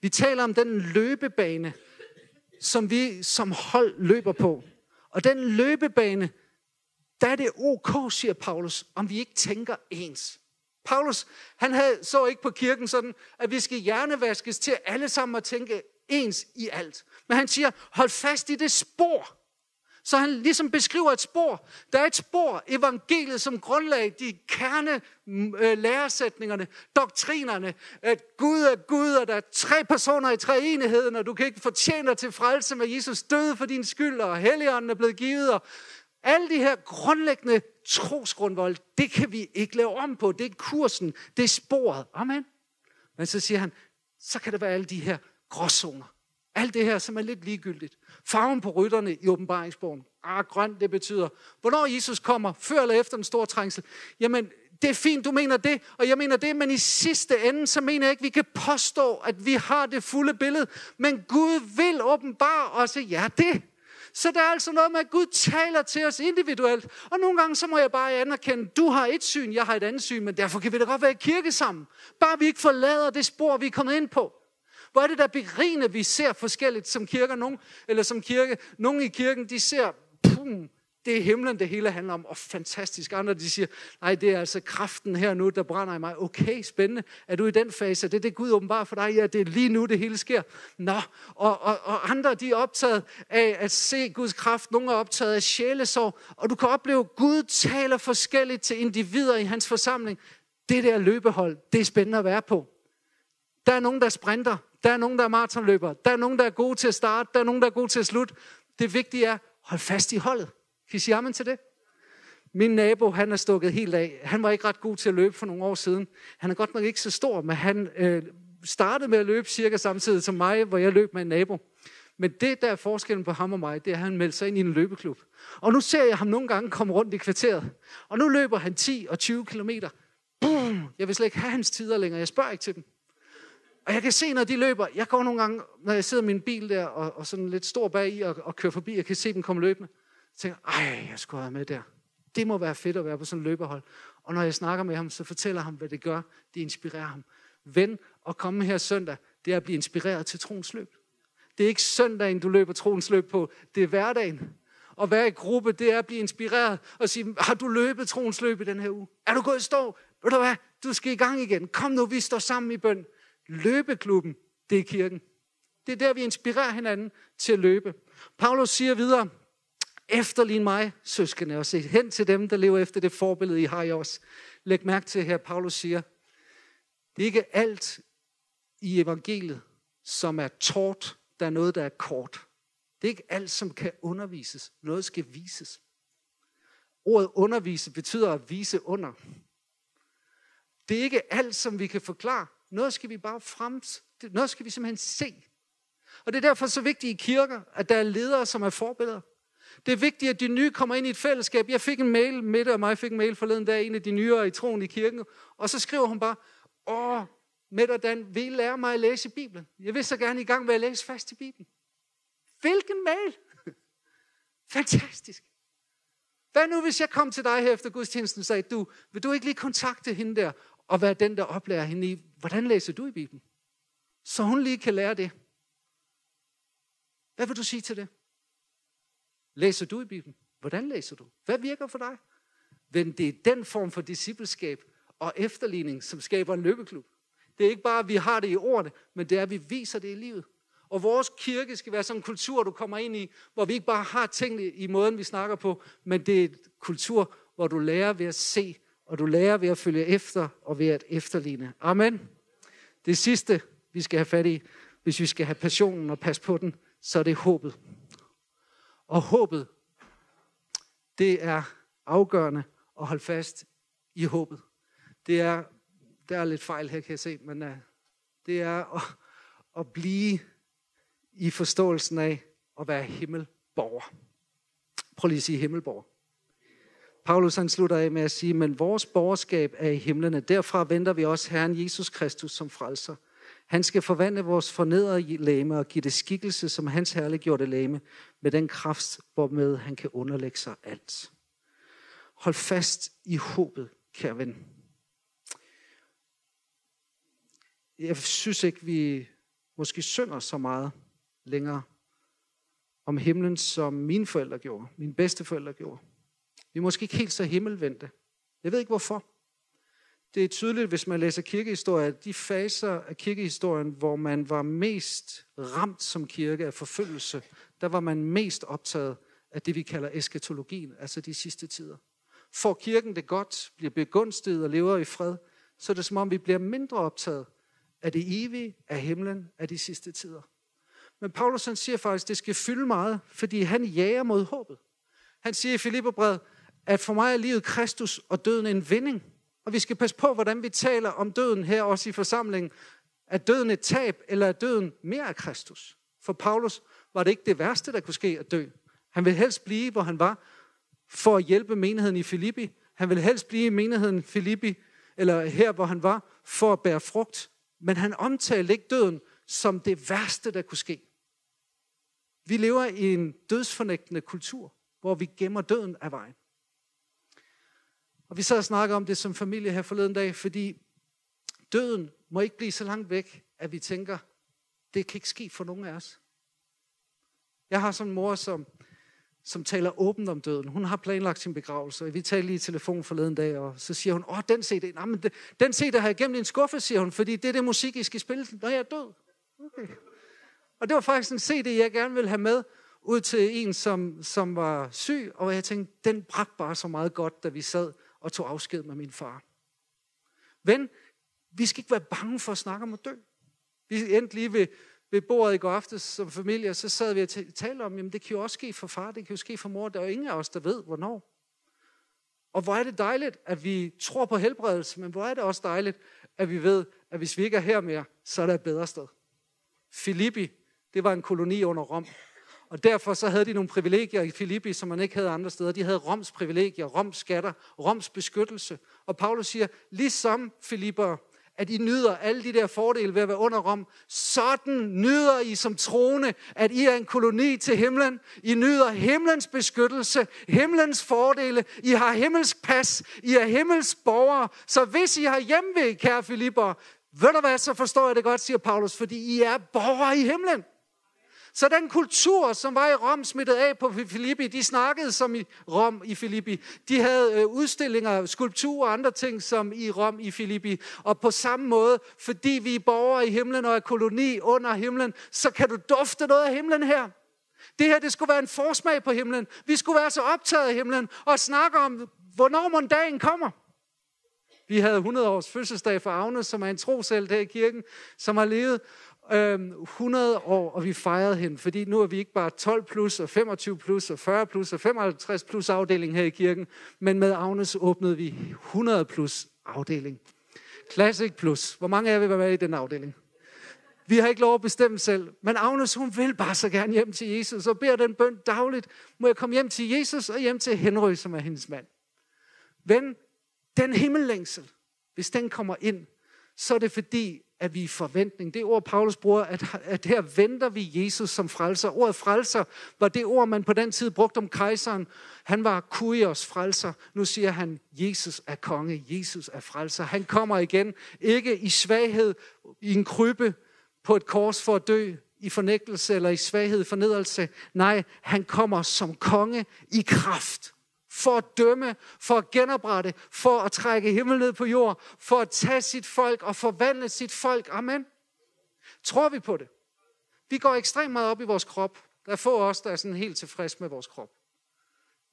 Vi taler om den løbebane, som vi som hold løber på. Og den løbebane, der er det ok, siger Paulus, om vi ikke tænker ens. Paulus, han havde, så ikke på kirken sådan, at vi skal hjernevaskes til alle sammen at tænke ens i alt. Men han siger, hold fast i det spor. Så han ligesom beskriver et spor. Der er et spor, evangeliet som grundlag, de kerne mm, øh, læresætningerne, doktrinerne, at Gud er Gud, og der er tre personer i treenigheden, og du kan ikke fortjene dig til frelse med Jesus døde for din skyld, og helligånden er blevet givet, og alle de her grundlæggende trosgrundvold, det kan vi ikke lave om på. Det er kursen, det er sporet. Amen. Men så siger han, så kan det være alle de her gråzoner. Alt det her, som er lidt ligegyldigt. Farven på rytterne i åbenbaringsbogen. Ah, grøn, det betyder, hvornår Jesus kommer, før eller efter den store trængsel. Jamen, det er fint, du mener det, og jeg mener det, men i sidste ende, så mener jeg ikke, vi kan påstå, at vi har det fulde billede. Men Gud vil åbenbare også ja, det. Så der er altså noget med, at Gud taler til os individuelt. Og nogle gange, så må jeg bare anerkende, du har et syn, jeg har et andet syn, men derfor kan vi da godt være i kirke sammen. Bare vi ikke forlader det spor, vi er kommet ind på. Hvor er det der berigende, vi ser forskelligt som kirker, nogen, eller som kirke. Nogle i kirken, de ser, pum, det er himlen, det hele handler om, og fantastisk. Andre, de siger, nej, det er altså kraften her nu, der brænder i mig. Okay, spændende. Er du i den fase? Det er det Gud åbenbart for dig. Ja, det er lige nu, det hele sker. Nå, og, og, og andre, de er optaget af at se Guds kraft. Nogle er optaget af sjælesorg. Og du kan opleve, at Gud taler forskelligt til individer i hans forsamling. Det der løbehold, det er spændende at være på. Der er nogen, der sprinter. Der er nogen, der er maratonløbere. Der er nogen, der er gode til at starte. Der er nogen, der er gode til at slutte. Det vigtige er, hold fast i holdet. Kan I sige amen til det? Min nabo, han er stukket helt af. Han var ikke ret god til at løbe for nogle år siden. Han er godt nok ikke så stor, men han øh, startede med at løbe cirka samtidig som mig, hvor jeg løb med en nabo. Men det, der er forskellen på ham og mig, det er, at han meldte sig ind i en løbeklub. Og nu ser jeg ham nogle gange komme rundt i kvarteret. Og nu løber han 10 og 20 kilometer jeg vil slet ikke have hans tider længere, jeg spørger ikke til dem. Og jeg kan se, når de løber, jeg går nogle gange, når jeg sidder i min bil der, og, og sådan lidt stor bag i, og, og kører forbi, jeg kan se dem komme løbende. Jeg tænker, ej, jeg skulle have med der. Det må være fedt at være på sådan en løberhold. Og når jeg snakker med ham, så fortæller ham, hvad det gør. Det inspirerer ham. Ven at komme her søndag, det er at blive inspireret til troens løb. Det er ikke søndagen, du løber troens løb på. Det er hverdagen. Og være i gruppe, det er at blive inspireret og sige, har du løbet troens løb i den her uge? Er du gået i stå? Ved du hvad? Du skal i gang igen. Kom nu, vi står sammen i bøn. Løbeklubben, det er kirken. Det er der, vi inspirerer hinanden til at løbe. Paulus siger videre, efterlign mig, søskende, og se hen til dem, der lever efter det forbillede, I har i os. Læg mærke til her, Paulus siger, det er ikke alt i evangeliet, som er tårt, der er noget, der er kort. Det er ikke alt, som kan undervises. Noget skal vises. Ordet undervise betyder at vise under. Det er ikke alt, som vi kan forklare. Noget skal vi bare frem, noget skal vi simpelthen se. Og det er derfor så vigtigt i kirker, at der er ledere, som er forbilleder. Det er vigtigt, at de nye kommer ind i et fællesskab. Jeg fik en mail, Mette og mig fik en mail forleden dag, en af de nyere i troen i kirken, og så skriver hun bare, åh, Mette og Dan, vil I lære mig at læse Bibelen? Jeg vil så gerne i gang med at læse fast i Bibelen. Hvilken mail? Fantastisk. Hvad nu, hvis jeg kom til dig her efter gudstjenesten og sagde, du, vil du ikke lige kontakte hende der, og være den, der oplærer hende i, hvordan læser du i Bibelen? Så hun lige kan lære det. Hvad vil du sige til det? Læser du i Bibelen? Hvordan læser du? Hvad virker for dig? Men det er den form for discipleskab og efterligning, som skaber en løbeklub. Det er ikke bare, at vi har det i ordene, men det er, at vi viser det i livet. Og vores kirke skal være sådan en kultur, du kommer ind i, hvor vi ikke bare har tingene i måden, vi snakker på, men det er en kultur, hvor du lærer ved at se, og du lærer ved at følge efter og ved at efterligne. Amen. Det sidste, vi skal have fat i, hvis vi skal have passionen og passe på den, så er det håbet. Og håbet, det er afgørende at holde fast i håbet. Det er, der er lidt fejl her, kan jeg se, men uh, det er at, at blive i forståelsen af at være himmelborger. Prøv lige at sige himmelborger. Paulus han slutter af med at sige, men vores borgerskab er i himlene. Derfra venter vi også Herren Jesus Kristus som frelser. Han skal forvandle vores fornedrede læme og give det skikkelse som hans herliggjorte læme med den kraft, hvormed han kan underlægge sig alt. Hold fast i håbet, kære ven. Jeg synes ikke, vi måske synger så meget længere om himlen, som mine forældre gjorde, mine bedsteforældre gjorde. Vi er måske ikke helt så himmelvendte. Jeg ved ikke hvorfor. Det er tydeligt, hvis man læser kirkehistorie, at de faser af kirkehistorien, hvor man var mest ramt som kirke af forfølgelse, der var man mest optaget af det, vi kalder eskatologien, altså de sidste tider. For kirken det godt, bliver begunstiget og lever i fred, så er det som om, vi bliver mindre optaget af det evige, af himlen, af de sidste tider. Men Paulus han siger faktisk, at det skal fylde meget, fordi han jager mod håbet. Han siger i Filipperbrevet, at for mig er livet Kristus og døden en vinding. Og vi skal passe på, hvordan vi taler om døden her også i forsamlingen. Er døden et tab, eller er døden mere af Kristus? For Paulus var det ikke det værste, der kunne ske at dø. Han ville helst blive, hvor han var, for at hjælpe menigheden i Filippi. Han ville helst blive i menigheden Filippi, eller her, hvor han var, for at bære frugt. Men han omtalte ikke døden som det værste, der kunne ske. Vi lever i en dødsfornægtende kultur, hvor vi gemmer døden af vejen. Og vi sad og snakkede om det som familie her forleden dag, fordi døden må ikke blive så langt væk, at vi tænker, det kan ikke ske for nogen af os. Jeg har sådan en mor, som, som taler åbent om døden. Hun har planlagt sin begravelse, og vi talte lige i telefon forleden dag, og så siger hun, åh, den CD, nej, men den CD har jeg gemt i en skuffe, siger hun, fordi det er det musik, I skal spille, når jeg er død. Okay. Og det var faktisk en CD, jeg gerne ville have med ud til en, som, som var syg, og jeg tænkte, den bragte bare så meget godt, da vi sad og tog afsked med min far. Ven, vi skal ikke være bange for at snakke om at dø. Vi endte lige ved, ved bordet i går aftes som familie, og så sad vi og talte om, jamen det kan jo også ske for far, det kan jo ske for mor, der er jo ingen af os, der ved, hvornår. Og hvor er det dejligt, at vi tror på helbredelse, men hvor er det også dejligt, at vi ved, at hvis vi ikke er her mere, så er der et bedre sted. Filippi, det var en koloni under Rom. Og derfor så havde de nogle privilegier i Filippi, som man ikke havde andre steder. De havde Roms privilegier, Roms skatter, Roms beskyttelse. Og Paulus siger, ligesom Filipper, at I nyder alle de der fordele ved at være under Rom. Sådan nyder I som troende, at I er en koloni til himlen. I nyder himlens beskyttelse, himlens fordele. I har himmelsk pas. I er himmelsk borgere. Så hvis I har hjemve, kære Filipper, ved du hvad, så forstår jeg det godt, siger Paulus, fordi I er borgere i himlen. Så den kultur, som var i Rom, smittet af på Filippi, de snakkede som i Rom i Filippi. De havde øh, udstillinger, skulpturer og andre ting som i Rom i Filippi. Og på samme måde, fordi vi er borgere i himlen og er koloni under himlen, så kan du dufte noget af himlen her. Det her, det skulle være en forsmag på himlen. Vi skulle være så optaget af himlen og snakke om, hvornår måndagen kommer. Vi havde 100 års fødselsdag for Agnes, som er en trosel der i kirken, som har levet øhm, 100 år, og vi fejrede hende, fordi nu er vi ikke bare 12 plus, og 25 plus, og 40 plus, og 55 plus afdeling her i kirken, men med Agnes åbnede vi 100 plus afdeling. Classic plus. Hvor mange af jer vil være med i den afdeling? Vi har ikke lov at bestemme selv, men Agnes, hun vil bare så gerne hjem til Jesus, og beder den bøn dagligt. Må jeg komme hjem til Jesus og hjem til Henry, som er hendes mand. Ven, den himmellængsel, hvis den kommer ind, så er det fordi, at vi i forventning. Det ord, Paulus bruger, at, at her venter vi Jesus som frelser. Ordet frelser var det ord, man på den tid brugte om kejseren. Han var kurios frelser. Nu siger han, Jesus er konge, Jesus er frelser. Han kommer igen, ikke i svaghed, i en krybbe på et kors for at dø, i fornægtelse eller i svaghed, fornedrelse. Nej, han kommer som konge i kraft for at dømme, for at genoprette, for at trække himmel ned på jord, for at tage sit folk og forvandle sit folk. Amen. Tror vi på det? Vi går ekstremt meget op i vores krop. Der er få af os, der er sådan helt tilfreds med vores krop.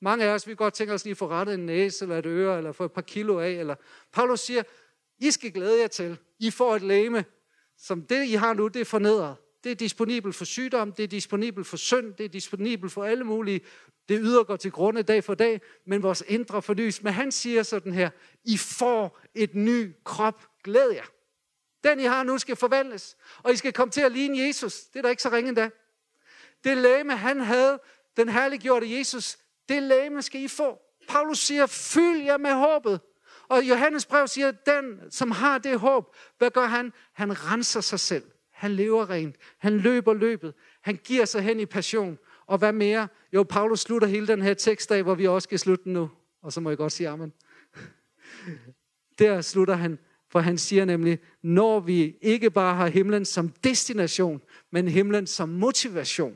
Mange af os, vi godt tænker os lige at få rettet en næse, eller et øre, eller få et par kilo af. Eller... Paulus siger, I skal glæde jer til. I får et læme, som det, I har nu, det er fornedret. Det er disponibel for sygdom, det er disponibel for synd, det er disponibel for alle mulige det ydre går til grunde dag for dag, men vores indre fornyes. Men han siger sådan her, I får et ny krop, glæd jer. Den I har nu skal forvandles, og I skal komme til at ligne Jesus. Det er da ikke så ringe endda. Det læme, han havde, den herliggjorte Jesus, det læme skal I få. Paulus siger, fyld jer med håbet. Og Johannes brev siger, den som har det håb, hvad gør han? Han renser sig selv. Han lever rent. Han løber løbet. Han giver sig hen i passion. Og hvad mere? Jo, Paulus slutter hele den her tekst af, hvor vi også skal slutte den nu. Og så må jeg godt sige amen. Der slutter han, for han siger nemlig, når vi ikke bare har himlen som destination, men himlen som motivation,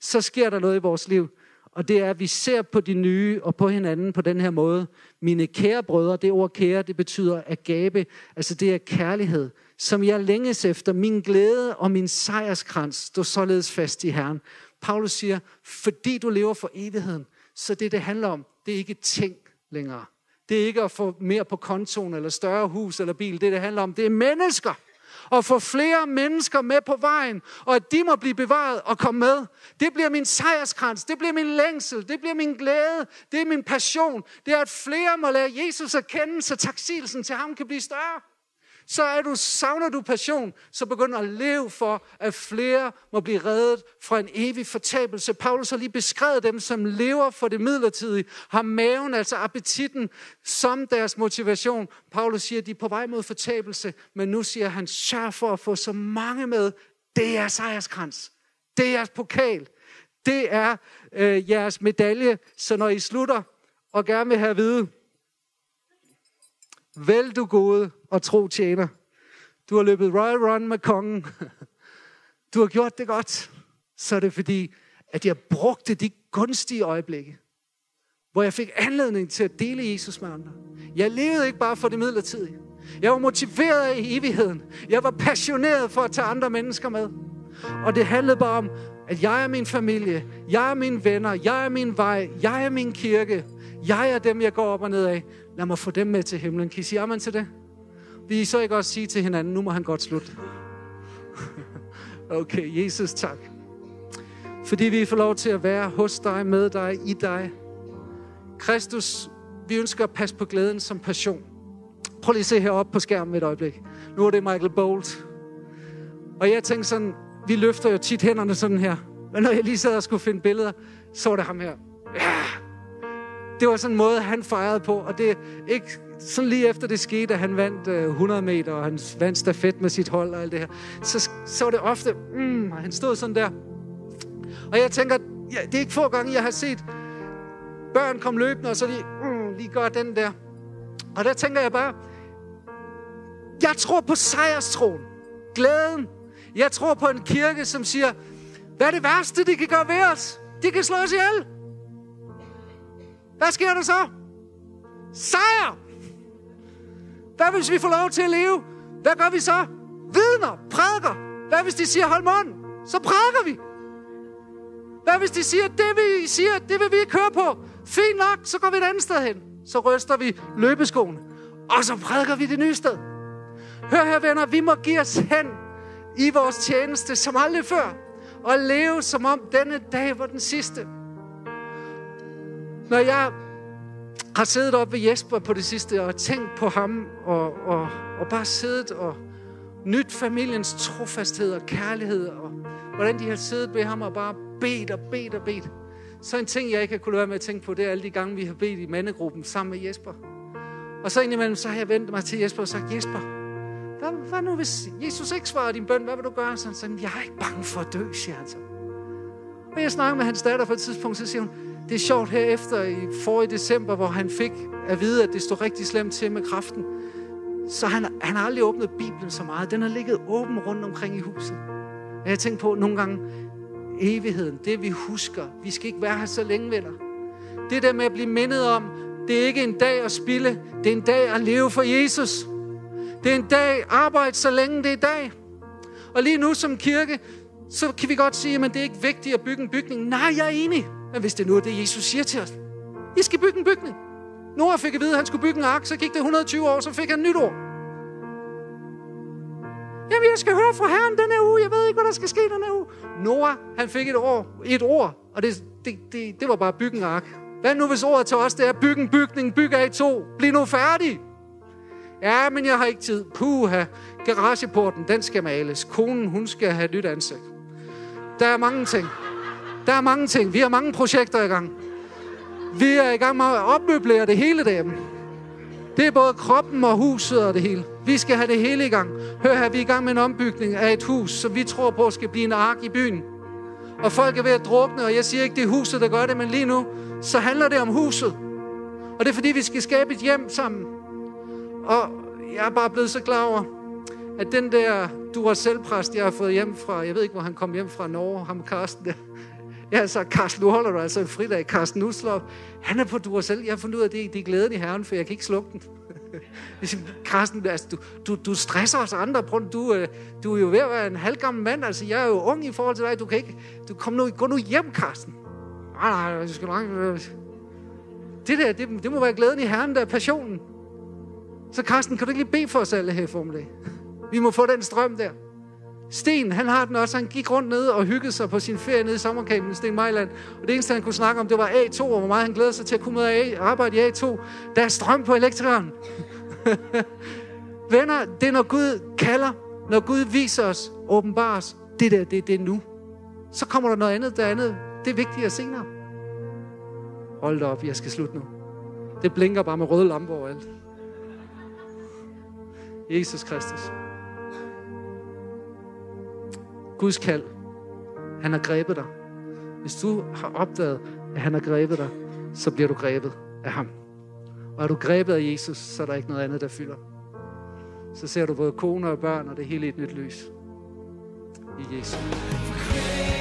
så sker der noget i vores liv. Og det er, at vi ser på de nye og på hinanden på den her måde. Mine kære brødre, det ord kære, det betyder at gabe. Altså det er kærlighed, som jeg længes efter. Min glæde og min sejrskrans står således fast i Herren. Paulus siger, fordi du lever for evigheden, så det, det handler om, det er ikke ting længere. Det er ikke at få mere på kontoen, eller større hus eller bil. Det, det handler om, det er mennesker. Og få flere mennesker med på vejen, og at de må blive bevaret og komme med. Det bliver min sejrskrans, det bliver min længsel, det bliver min glæde, det er min passion. Det er, at flere må lære Jesus at kende, så taksigelsen til ham kan blive større så er du, savner du passion, så begynder at leve for, at flere må blive reddet fra en evig fortabelse. Paulus har lige beskrevet dem, som lever for det midlertidige, har maven, altså appetitten, som deres motivation. Paulus siger, at de er på vej mod fortabelse, men nu siger han, sørg for at få så mange med. Det er jeres sejrskrans. Det er jeres pokal. Det er øh, jeres medalje. Så når I slutter og gerne vil have at vide, Vel du gode og tro tjener. Du har løbet Royal Run med kongen. Du har gjort det godt. Så er det fordi, at jeg brugte de gunstige øjeblikke, hvor jeg fik anledning til at dele Jesus med andre. Jeg levede ikke bare for det midlertidige. Jeg var motiveret af evigheden. Jeg var passioneret for at tage andre mennesker med. Og det handlede bare om, at jeg er min familie, jeg er mine venner, jeg er min vej, jeg er min kirke, jeg er dem, jeg går op og ned af. Lad mig få dem med til himlen. Kan I sige amen til det? Vil I så ikke også sige til hinanden, nu må han godt slutte? okay, Jesus, tak. Fordi vi får lov til at være hos dig, med dig, i dig. Kristus, vi ønsker at passe på glæden som passion. Prøv lige at se heroppe på skærmen et øjeblik. Nu er det Michael Bolt. Og jeg tænker sådan, vi løfter jo tit hænderne sådan her. Men når jeg lige sad og skulle finde billeder, så var det ham her. Ja. Det var sådan en måde, han fejrede på, og det er ikke sådan lige efter det skete, at han vandt øh, 100 meter, og han vandt stafet med sit hold og alt det her, så, så var det ofte, mm, han stod sådan der. Og jeg tænker, ja, det er ikke få gange, jeg har set børn komme løbende, og så lige, mm, lige gør den der. Og der tænker jeg bare, jeg tror på sejrstroen, glæden. Jeg tror på en kirke, som siger, hvad er det værste, de kan gøre ved os? De kan slå os ihjel. Hvad sker der så? Sejr! Hvad hvis vi får lov til at leve? Hvad gør vi så? Vidner, prædiker. Hvad hvis de siger, hold mund? Så prædiker vi. Hvad hvis de siger, det vi siger, det vil vi ikke høre på? Fint nok, så går vi et andet sted hen. Så ryster vi løbeskoen. Og så prædiker vi det nye sted. Hør her, venner, vi må give os hen i vores tjeneste som aldrig før. Og leve som om denne dag var den sidste. Når jeg har siddet op ved Jesper på det sidste og tænkt på ham og, og, og bare siddet og nyt familiens trofasthed og kærlighed og hvordan de har siddet ved ham og bare bedt og bedt og bedt. Så en ting, jeg ikke har kunnet være med at tænke på, det er alle de gange, vi har bedt i mandegruppen sammen med Jesper. Og så indimellem, så har jeg vendt mig til Jesper og sagt, Jesper, hvad, hvad nu hvis Jesus ikke svarer din bøn, hvad vil du gøre? Så han sagde, jeg er ikke bange for at dø, siger han så. Og jeg snakker med hans datter på et tidspunkt, så siger hun, det er sjovt her efter i forrige december, hvor han fik at vide, at det stod rigtig slemt til med kraften. Så han, han har aldrig åbnet Bibelen så meget. Den har ligget åben rundt omkring i huset. Og jeg tænker på nogle gange, evigheden, det vi husker. Vi skal ikke være her så længe, venner. Det der med at blive mindet om, det er ikke en dag at spille, det er en dag at leve for Jesus. Det er en dag arbejde, så længe det er dag. Og lige nu som kirke, så kan vi godt sige, at det er ikke vigtigt at bygge en bygning. Nej, jeg er enig. Men hvis det nu er det, Jesus siger til os. I skal bygge en bygning. Noah fik at vide, at han skulle bygge en ark, så gik det 120 år, så fik han nyt ord. Jamen, jeg skal høre fra Herren den her uge. Jeg ved ikke, hvad der skal ske den her uge. Noah, han fik et, ord, et ord, og det, det, det, det var bare bygge en ark. Hvad nu, hvis ordet til os, det er bygge en bygning, bygge af to. Bliv nu færdig. Ja, men jeg har ikke tid. Puha, garageporten, den skal males. Konen, hun skal have nyt ansigt. Der er mange ting. Der er mange ting. Vi har mange projekter i gang. Vi er i gang med at opmøblere det hele derhjemme. Det er både kroppen og huset og det hele. Vi skal have det hele i gang. Hør her, vi er i gang med en ombygning af et hus, som vi tror på skal blive en ark i byen. Og folk er ved at drukne, og jeg siger ikke, det er huset, der gør det, men lige nu, så handler det om huset. Og det er fordi, vi skal skabe et hjem sammen. Og jeg er bare blevet så klar over, at den der du var selv præst, jeg har fået hjem fra, jeg ved ikke, hvor han kom hjem fra Norge, ham Karsten der, Ja, så Karsten, nu holder du altså en fridag. Karsten Uslov, han er på du selv. Jeg har fundet ud af, det, det er glæden i herren, for jeg kan ikke slukke den. Karsten, altså, du, du, du stresser os andre. Prøv, du, øh, du er jo ved at være en halvgammel mand. Altså, jeg er jo ung i forhold til dig. Du kan ikke... Du, kom nu, gå nu hjem, Karsten. Nej, nej, jeg skal nok... Øh. Det der, det, det må være glæden i herren, der er passionen. Så Karsten, kan du ikke lige bede for os alle her i formiddag? Vi må få den strøm der. Sten, han har den også. Han gik rundt ned og hyggede sig på sin ferie nede i sommerkampen i Sten Mejland. Og det eneste, han kunne snakke om, det var A2, og hvor meget han glæder sig til at kunne med at arbejde i A2. Der er strøm på elektrikeren. Venner, det er når Gud kalder, når Gud viser os, åbenbares, det der, det, det er nu. Så kommer der noget andet, der andet. Det er vigtigere senere. Hold da op, jeg skal slutte nu. Det blinker bare med røde lamper overalt. Jesus Kristus. Guds kald. Han har grebet dig. Hvis du har opdaget, at han har grebet dig, så bliver du grebet af ham. Og er du grebet af Jesus, så er der ikke noget andet, der fylder. Så ser du både kone og børn, og det hele i et nyt lys. I Jesus.